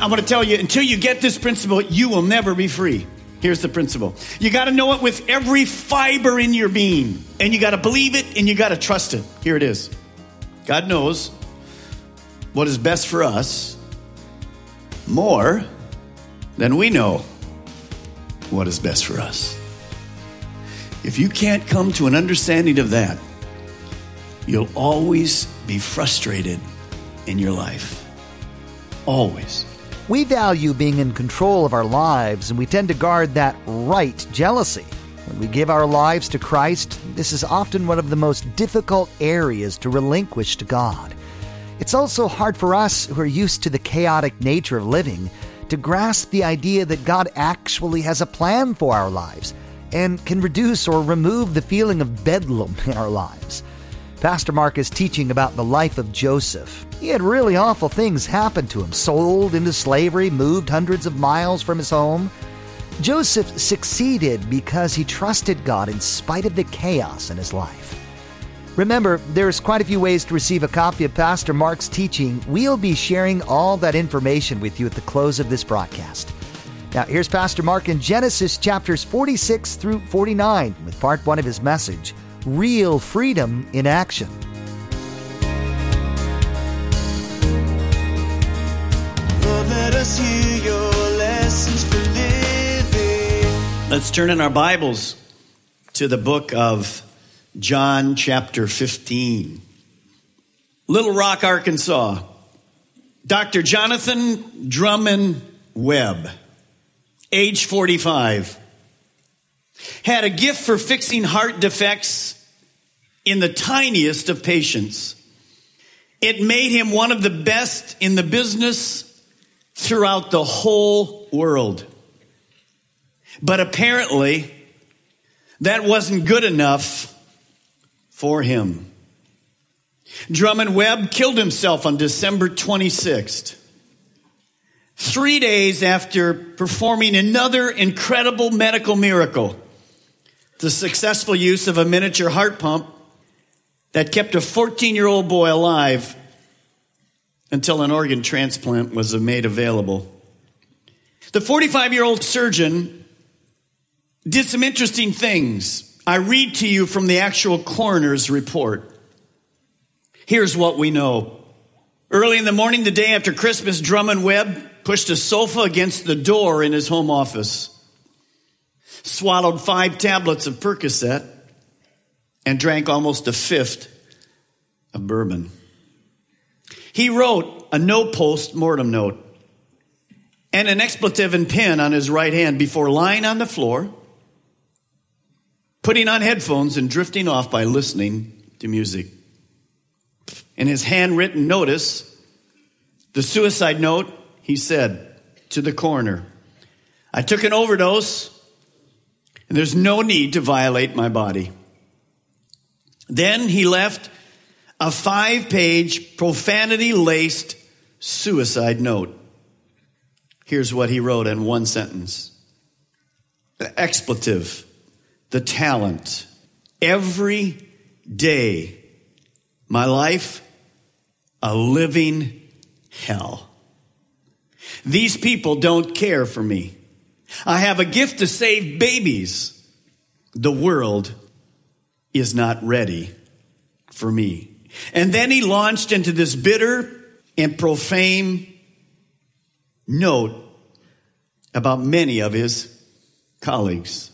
I want to tell you, until you get this principle, you will never be free. Here's the principle. You got to know it with every fiber in your being, and you got to believe it and you got to trust it. Here it is God knows what is best for us more than we know what is best for us. If you can't come to an understanding of that, you'll always be frustrated in your life. Always. We value being in control of our lives, and we tend to guard that right jealousy. When we give our lives to Christ, this is often one of the most difficult areas to relinquish to God. It's also hard for us who are used to the chaotic nature of living to grasp the idea that God actually has a plan for our lives and can reduce or remove the feeling of bedlam in our lives. Pastor Mark is teaching about the life of Joseph. He had really awful things happen to him sold into slavery, moved hundreds of miles from his home. Joseph succeeded because he trusted God in spite of the chaos in his life. Remember, there's quite a few ways to receive a copy of Pastor Mark's teaching. We'll be sharing all that information with you at the close of this broadcast. Now, here's Pastor Mark in Genesis chapters 46 through 49 with part one of his message Real Freedom in Action. Lord, let. Let's turn in our Bibles to the book of John, chapter 15. Little Rock, Arkansas. Dr. Jonathan Drummond Webb, age 45, had a gift for fixing heart defects in the tiniest of patients. It made him one of the best in the business throughout the whole world. But apparently, that wasn't good enough for him. Drummond Webb killed himself on December 26th. Three days after performing another incredible medical miracle, the successful use of a miniature heart pump that kept a 14 year old boy alive until an organ transplant was made available. The 45 year old surgeon did some interesting things. I read to you from the actual coroner's report. Here's what we know. Early in the morning, the day after Christmas, Drummond Webb pushed a sofa against the door in his home office, swallowed five tablets of Percocet, and drank almost a fifth of bourbon. He wrote a no post mortem note and an expletive and pen on his right hand before lying on the floor, putting on headphones and drifting off by listening to music. In his handwritten notice, the suicide note, he said to the coroner, I took an overdose and there's no need to violate my body. Then he left a five page, profanity laced suicide note. Here's what he wrote in one sentence the expletive, the talent. Every day, my life, a living hell. These people don't care for me. I have a gift to save babies. The world is not ready for me. And then he launched into this bitter and profane note about many of his colleagues.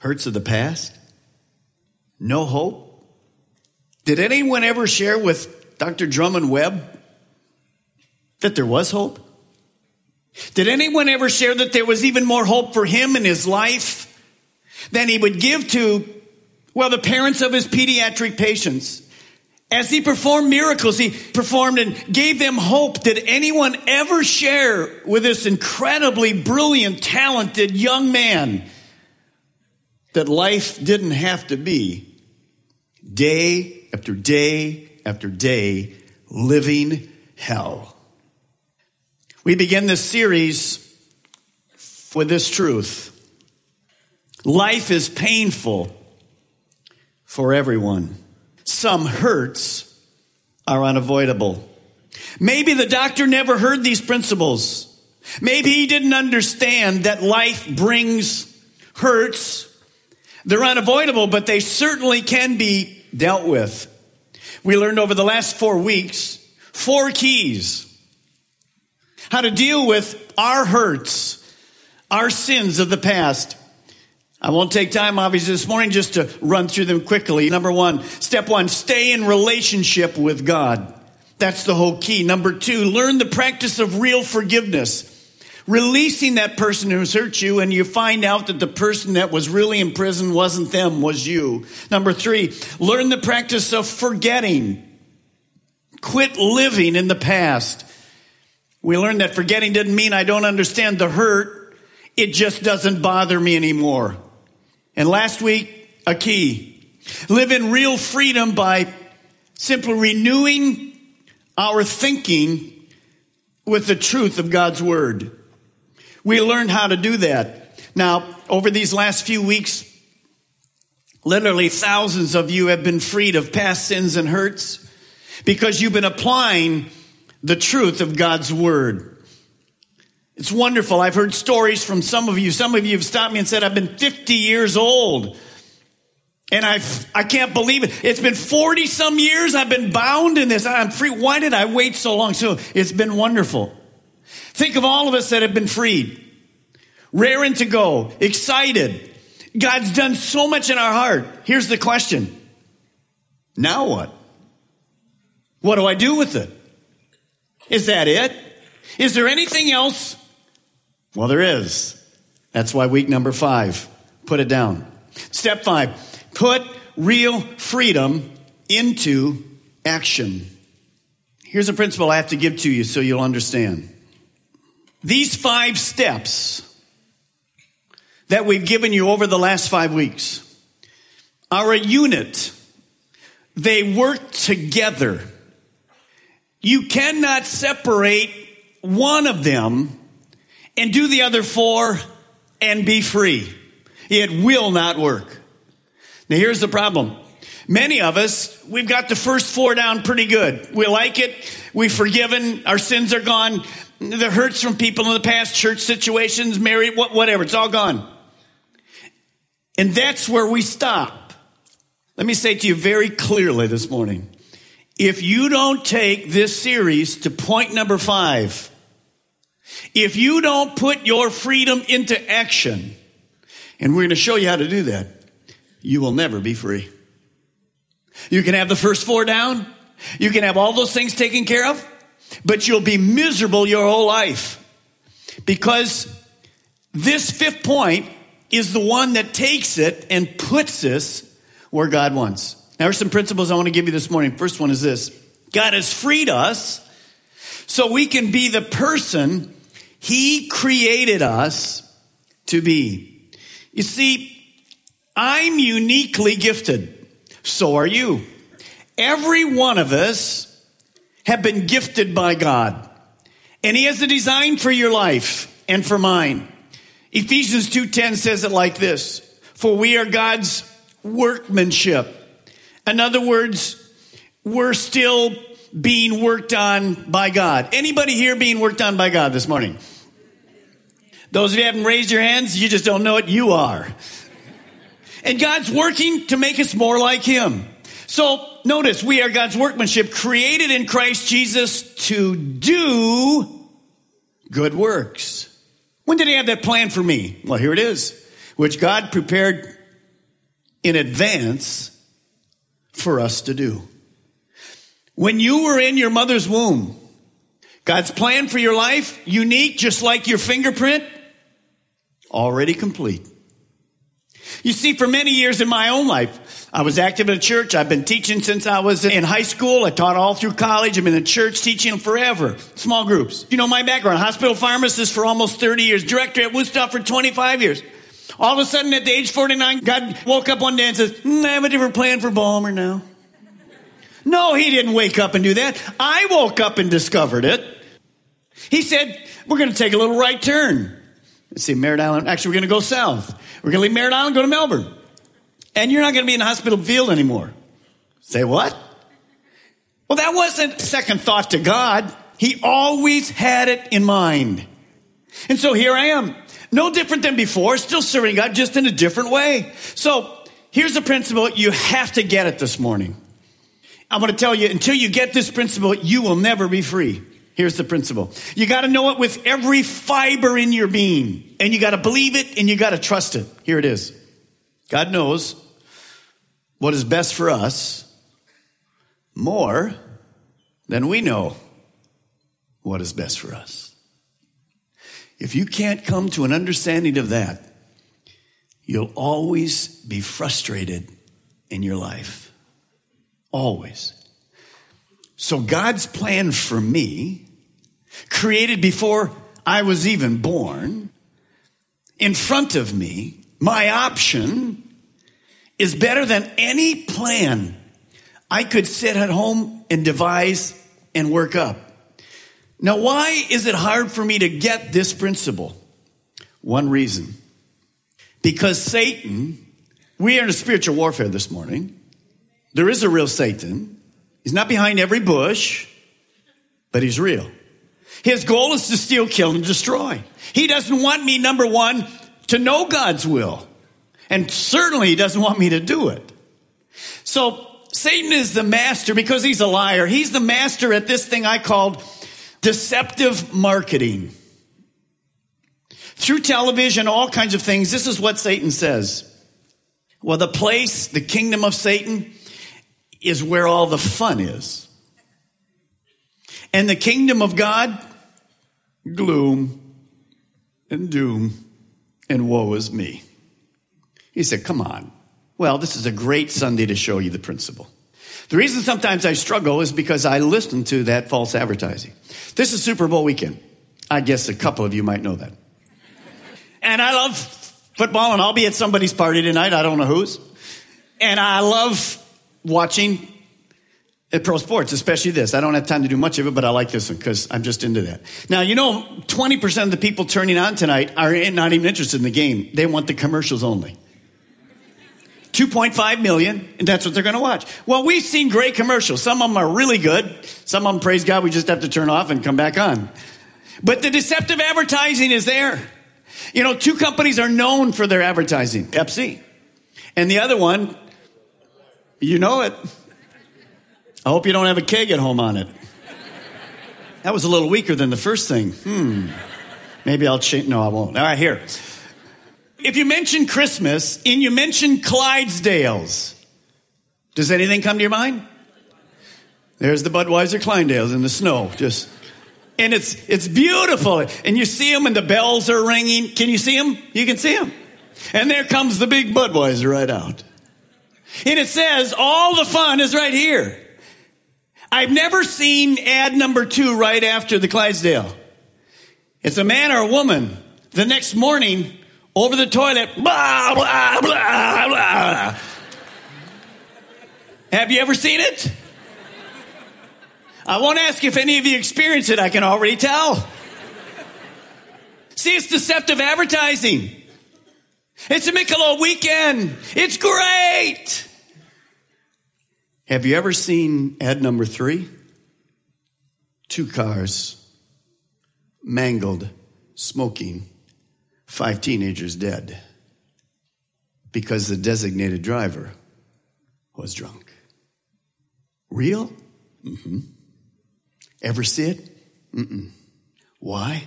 Hurts of the past? No hope? Did anyone ever share with Dr. Drummond Webb that there was hope? Did anyone ever share that there was even more hope for him in his life than he would give to, well, the parents of his pediatric patients? As he performed miracles, he performed and gave them hope. Did anyone ever share with this incredibly brilliant, talented young man that life didn't have to be day after day after day living hell? We begin this series with this truth. Life is painful for everyone. Some hurts are unavoidable. Maybe the doctor never heard these principles. Maybe he didn't understand that life brings hurts. They're unavoidable, but they certainly can be dealt with. We learned over the last four weeks four keys how to deal with our hurts, our sins of the past. I won't take time, obviously, this morning just to run through them quickly. Number one, step one, stay in relationship with God. That's the whole key. Number two, learn the practice of real forgiveness. Releasing that person who's hurt you, and you find out that the person that was really in prison wasn't them, was you. Number three, learn the practice of forgetting. Quit living in the past. We learned that forgetting didn't mean I don't understand the hurt. It just doesn't bother me anymore. And last week, a key. Live in real freedom by simply renewing our thinking with the truth of God's Word. We learned how to do that. Now, over these last few weeks, literally thousands of you have been freed of past sins and hurts because you've been applying the truth of God's word. It's wonderful. I've heard stories from some of you. Some of you have stopped me and said, I've been 50 years old. And I I can't believe it. It's been 40 some years I've been bound in this. I'm free. Why did I wait so long? So it's been wonderful. Think of all of us that have been freed. Raring to go, excited. God's done so much in our heart. Here's the question. Now what? What do I do with it? Is that it? Is there anything else? Well, there is. That's why week number five, put it down. Step five, put real freedom into action. Here's a principle I have to give to you so you'll understand. These five steps that we've given you over the last five weeks are a unit. They work together you cannot separate one of them and do the other four and be free. It will not work. Now here's the problem. Many of us, we've got the first four down pretty good. We like it. We've forgiven. Our sins are gone. The hurts from people in the past, church situations, married, whatever. It's all gone. And that's where we stop. Let me say to you very clearly this morning. If you don't take this series to point number five, if you don't put your freedom into action, and we're going to show you how to do that, you will never be free. You can have the first four down. You can have all those things taken care of, but you'll be miserable your whole life because this fifth point is the one that takes it and puts us where God wants. Now, here's some principles I want to give you this morning. First one is this God has freed us so we can be the person He created us to be. You see, I'm uniquely gifted. So are you. Every one of us have been gifted by God. And He has a design for your life and for mine. Ephesians 2.10 says it like this. For we are God's workmanship in other words, we're still being worked on by God. Anybody here being worked on by God this morning? Those of you haven't raised your hands, you just don't know it. You are. And God's working to make us more like Him. So notice, we are God's workmanship created in Christ Jesus to do good works. When did He have that plan for me? Well, here it is, which God prepared in advance for us to do. When you were in your mother's womb, God's plan for your life, unique, just like your fingerprint, already complete. You see, for many years in my own life, I was active in a church. I've been teaching since I was in high school. I taught all through college. I've been in church teaching forever. Small groups. You know my background. Hospital pharmacist for almost 30 years. Director at Woodstock for 25 years. All of a sudden at the age 49, God woke up one day and says, mm, I have a different plan for Balmer now. No, he didn't wake up and do that. I woke up and discovered it. He said, we're going to take a little right turn. Let's see, Merritt Island. Actually, we're going to go south. We're going to leave Merritt Island, go to Melbourne. And you're not going to be in the hospital field anymore. Say what? Well, that wasn't second thought to God. He always had it in mind. And so here I am. No different than before, still serving God, just in a different way. So here's the principle. You have to get it this morning. I'm going to tell you, until you get this principle, you will never be free. Here's the principle. You got to know it with every fiber in your being, and you got to believe it and you got to trust it. Here it is. God knows what is best for us more than we know what is best for us. If you can't come to an understanding of that, you'll always be frustrated in your life. Always. So God's plan for me, created before I was even born, in front of me, my option is better than any plan I could sit at home and devise and work up. Now, why is it hard for me to get this principle? One reason. Because Satan, we are in a spiritual warfare this morning. There is a real Satan. He's not behind every bush, but he's real. His goal is to steal, kill, and destroy. He doesn't want me, number one, to know God's will. And certainly he doesn't want me to do it. So Satan is the master because he's a liar. He's the master at this thing I called deceptive marketing. Through television, all kinds of things, this is what Satan says. Well, the place, the kingdom of Satan, is where all the fun is. And the kingdom of God, gloom and doom and woe is me. He said, Come on. Well, this is a great Sunday to show you the principle. The reason sometimes I struggle is because I listen to that false advertising. This is Super Bowl weekend. I guess a couple of you might know that. And I love football, and I'll be at somebody's party tonight. I don't know whose. And I love watching uh, pro sports, especially this. I don't have time to do much of it, but I like this one because I'm just into that. Now, you know, 20% of the people turning on tonight are not even interested in the game. They want the commercials only. 2.5 million, and that's what they're going to watch. Well, we've seen great commercials. Some of them are really good. Some of them, praise God, we just have to turn off and come back on. But the deceptive advertising is there. You know, two companies are known for their advertising Pepsi, and the other one, you know it. I hope you don't have a keg at home on it. That was a little weaker than the first thing. Hmm. Maybe I'll change. No, I won't. All right, here. If you mention Christmas and you mention Clydesdales, does anything come to your mind? There's the Budweiser Clydesdales in the snow, just, and it's, it's beautiful. And you see them and the bells are ringing. Can you see them? You can see them. And there comes the big Budweiser right out. And it says all the fun is right here. I've never seen ad number two right after the Clydesdale. It's a man or a woman. The next morning, over the toilet, blah, blah, blah, blah. Have you ever seen it? I won't ask if any of you experience it, I can already tell. See, it's deceptive advertising. It's a Michelob weekend. It's great. Have you ever seen ad number three? Two cars, mangled, smoking, five teenagers dead because the designated driver was drunk. Real? Mm-hmm. Ever see it? Mm-mm. Why?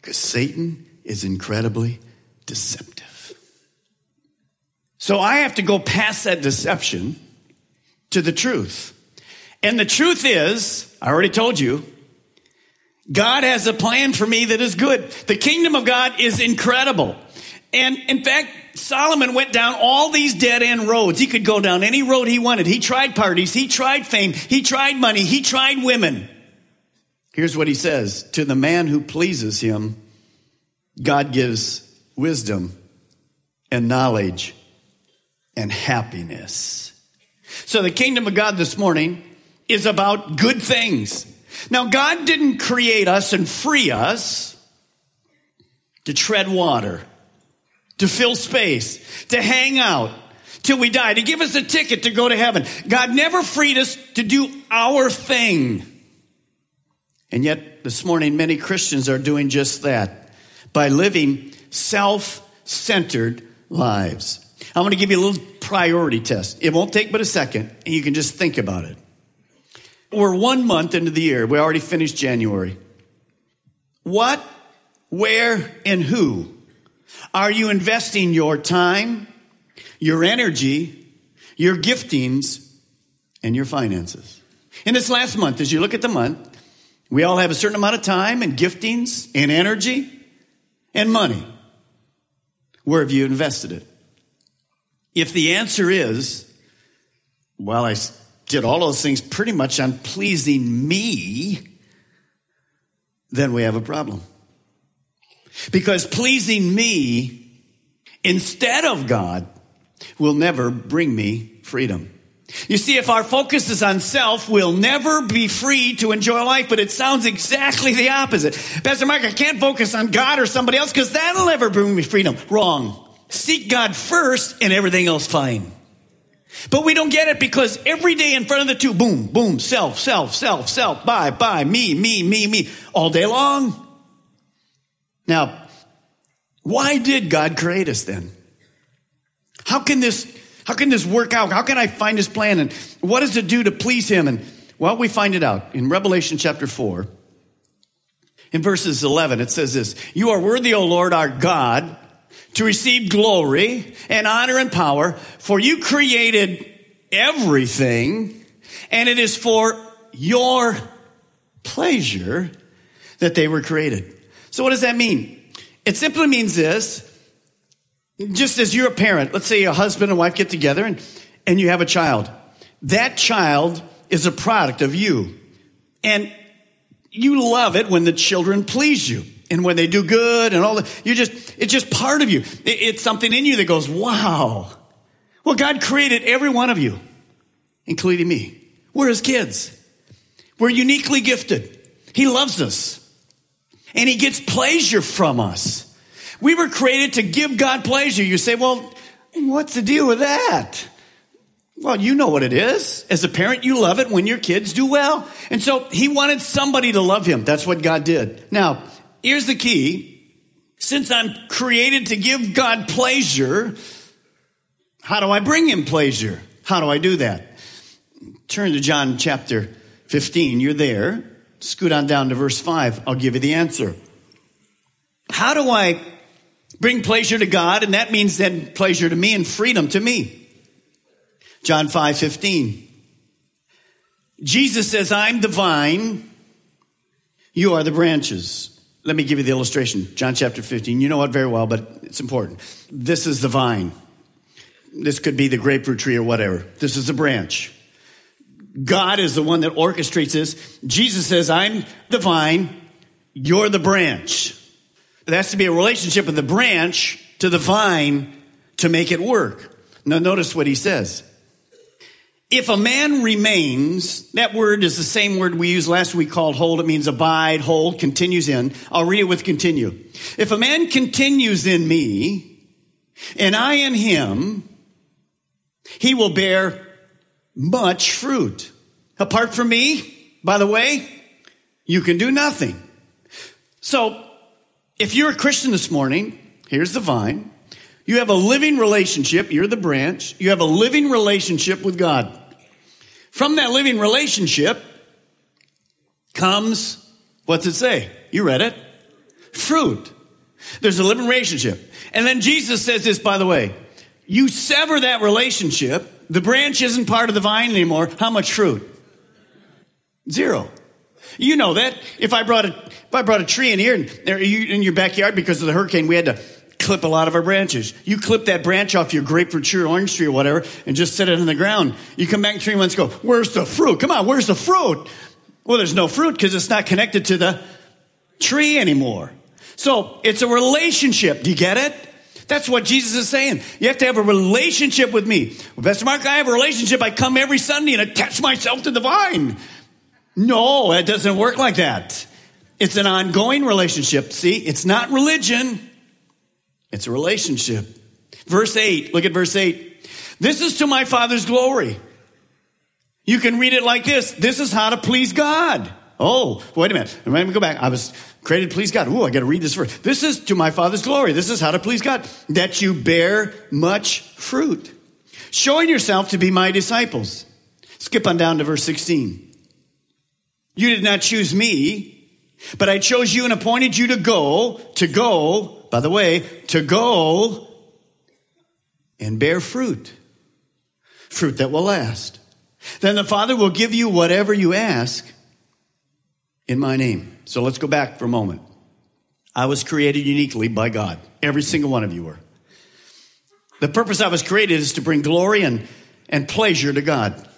Because Satan is incredibly deceptive. So I have to go past that deception to the truth. And the truth is, I already told you, God has a plan for me that is good. The kingdom of God is incredible. And in fact, Solomon went down all these dead end roads. He could go down any road he wanted. He tried parties. He tried fame. He tried money. He tried women. Here's what he says To the man who pleases him, God gives wisdom and knowledge and happiness. So the kingdom of God this morning is about good things. Now, God didn't create us and free us to tread water, to fill space, to hang out till we die, to give us a ticket to go to heaven. God never freed us to do our thing. And yet, this morning, many Christians are doing just that by living self centered lives. I'm going to give you a little priority test. It won't take but a second, and you can just think about it. We're one month into the year. We already finished January. What, where, and who are you investing your time, your energy, your giftings, and your finances? In this last month, as you look at the month, we all have a certain amount of time and giftings and energy and money. Where have you invested it? If the answer is, well, I did all those things pretty much on pleasing me, then we have a problem. Because pleasing me instead of God will never bring me freedom. You see, if our focus is on self, we'll never be free to enjoy life, but it sounds exactly the opposite. Pastor Mark, I can't focus on God or somebody else because that'll never bring me freedom. Wrong. Seek God first and everything else fine. But we don't get it because every day in front of the two, boom, boom, self, self, self, self, bye, bye, me, me, me, me, all day long. Now, why did God create us then? How can this how can this work out? How can I find his plan? And what does it do to please him? And well, we find it out in Revelation chapter 4. In verses 11, it says this You are worthy, O Lord our God, to receive glory and honor and power, for you created everything, and it is for your pleasure that they were created. So, what does that mean? It simply means this just as you're a parent, let's say a husband and wife get together and, and you have a child. That child is a product of you. And you love it when the children please you and when they do good and all that. You just, it's just part of you. It's something in you that goes, wow. Well, God created every one of you, including me. We're his kids. We're uniquely gifted. He loves us and he gets pleasure from us. We were created to give God pleasure. You say, well, what's the deal with that? Well, you know what it is. As a parent, you love it when your kids do well. And so he wanted somebody to love him. That's what God did. Now, here's the key. Since I'm created to give God pleasure, how do I bring him pleasure? How do I do that? Turn to John chapter 15. You're there. Scoot on down to verse 5. I'll give you the answer. How do I bring pleasure to God, and that means then pleasure to me and freedom to me. John 5 15. Jesus says, I'm the vine, you are the branches. Let me give you the illustration. John chapter 15. You know it very well, but it's important. This is the vine. This could be the grapefruit tree or whatever. This is the branch. God is the one that orchestrates this. Jesus says, I'm the vine, you're the branch. There has to be a relationship of the branch to the vine to make it work. Now, notice what he says. If a man remains, that word is the same word we used last week called hold. It means abide, hold, continues in. I'll read it with continue. If a man continues in me and I in him, he will bear much fruit. Apart from me, by the way, you can do nothing. So if you're a Christian this morning, here's the vine. You have a living relationship. You're the branch. You have a living relationship with God. From that living relationship comes, what's it say? You read it. Fruit. There's a living relationship. And then Jesus says this, by the way, you sever that relationship. The branch isn't part of the vine anymore. How much fruit? Zero. You know that. If I brought a, if I brought a tree in here and in your backyard because of the hurricane, we had to clip a lot of our branches. You clip that branch off your grapefruit tree or orange tree or whatever and just set it on the ground. You come back in three months go, where's the fruit? Come on, where's the fruit? Well, there's no fruit because it's not connected to the tree anymore. So it's a relationship. Do you get it? That's what Jesus is saying. You have to have a relationship with me. Well, Pastor Mark, I have a relationship. I come every Sunday and attach myself to the vine. No, it doesn't work like that. It's an ongoing relationship. See, it's not religion. It's a relationship. Verse 8, look at verse 8. This is to my Father's glory. You can read it like this. This is how to please God. Oh, wait a minute. Let me go back. I was created to please God. Ooh, I got to read this verse. This is to my Father's glory. This is how to please God. That you bear much fruit, showing yourself to be my disciples. Skip on down to verse 16. You did not choose me, but I chose you and appointed you to go, to go, by the way, to go and bear fruit. Fruit that will last. Then the Father will give you whatever you ask in my name. So let's go back for a moment. I was created uniquely by God. Every single one of you were. The purpose I was created is to bring glory and, and pleasure to God.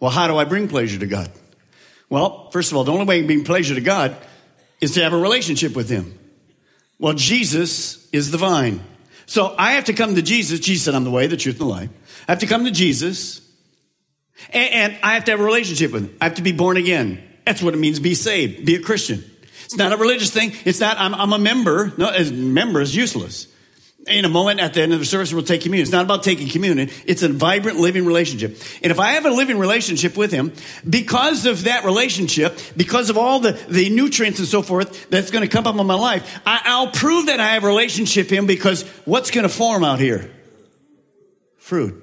Well, how do I bring pleasure to God? Well, first of all, the only way to bring pleasure to God is to have a relationship with Him. Well, Jesus is the vine. So I have to come to Jesus. Jesus said, I'm the way, the truth, and the life. I have to come to Jesus, and, and I have to have a relationship with Him. I have to be born again. That's what it means be saved, be a Christian. It's not a religious thing. It's not, I'm, I'm a member. No, a member is useless in a moment at the end of the service we'll take communion. It's not about taking communion. It's a vibrant living relationship. And if I have a living relationship with him, because of that relationship, because of all the, the nutrients and so forth that's going to come up in my life, I, will prove that I have a relationship him because what's going to form out here? Fruit.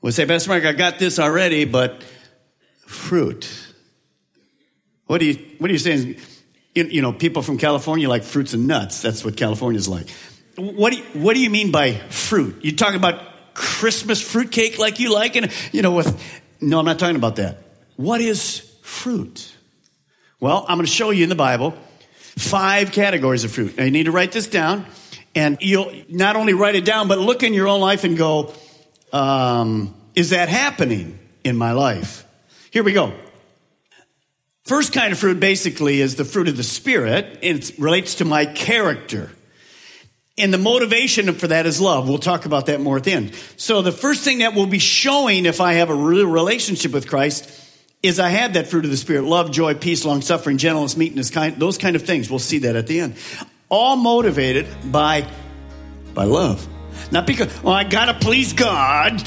We'll say, Pastor Mark, I got this already, but fruit. What are you, what are you saying? You, you know, people from California like fruits and nuts. That's what California's like. What do you, what do you mean by fruit? You talking about Christmas fruitcake like you like? And, you know, with, no, I'm not talking about that. What is fruit? Well, I'm going to show you in the Bible five categories of fruit. Now, you need to write this down, and you'll not only write it down, but look in your own life and go, um, is that happening in my life? Here we go. First kind of fruit basically is the fruit of the Spirit, it relates to my character. And the motivation for that is love. We'll talk about that more at the end. So the first thing that will be showing if I have a real relationship with Christ is I have that fruit of the Spirit. Love, joy, peace, long suffering, gentleness, meekness, kind, those kind of things. We'll see that at the end. All motivated by, by love. Not because, well, I gotta please God.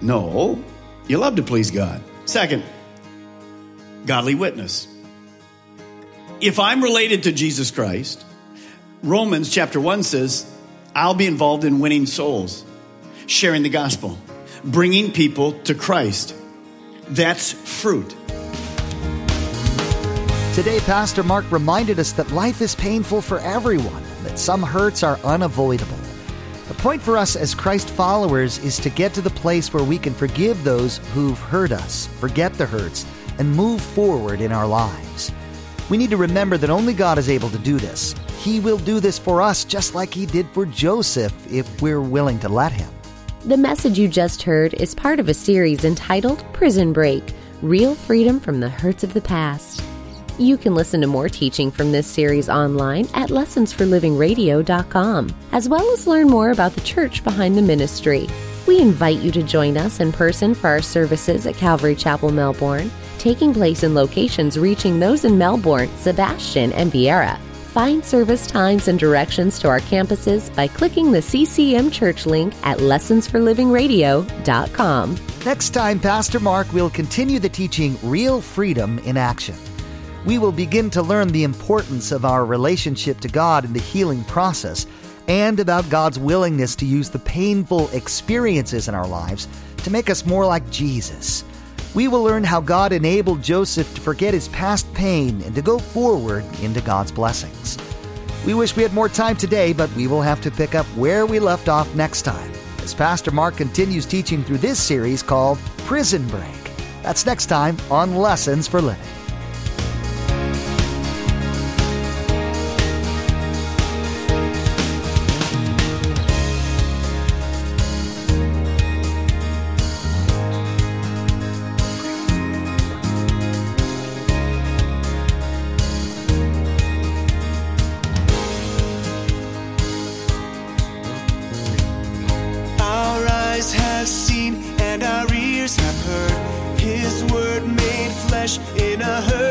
No, you love to please God. Second, godly witness. If I'm related to Jesus Christ, Romans chapter 1 says, I'll be involved in winning souls, sharing the gospel, bringing people to Christ. That's fruit. Today, Pastor Mark reminded us that life is painful for everyone, that some hurts are unavoidable. The point for us as Christ followers is to get to the place where we can forgive those who've hurt us, forget the hurts, and move forward in our lives. We need to remember that only God is able to do this. He will do this for us just like He did for Joseph if we're willing to let Him. The message you just heard is part of a series entitled Prison Break Real Freedom from the Hurts of the Past. You can listen to more teaching from this series online at lessonsforlivingradio.com, as well as learn more about the church behind the ministry. We invite you to join us in person for our services at Calvary Chapel, Melbourne, taking place in locations reaching those in Melbourne, Sebastian, and Viera. Find service times and directions to our campuses by clicking the CCM Church link at lessonsforlivingradio.com. Next time, Pastor Mark will continue the teaching Real Freedom in Action. We will begin to learn the importance of our relationship to God in the healing process and about God's willingness to use the painful experiences in our lives to make us more like Jesus we will learn how God enabled Joseph to forget his past pain and to go forward into God's blessings. We wish we had more time today, but we will have to pick up where we left off next time as Pastor Mark continues teaching through this series called Prison Break. That's next time on Lessons for Living. In a hurting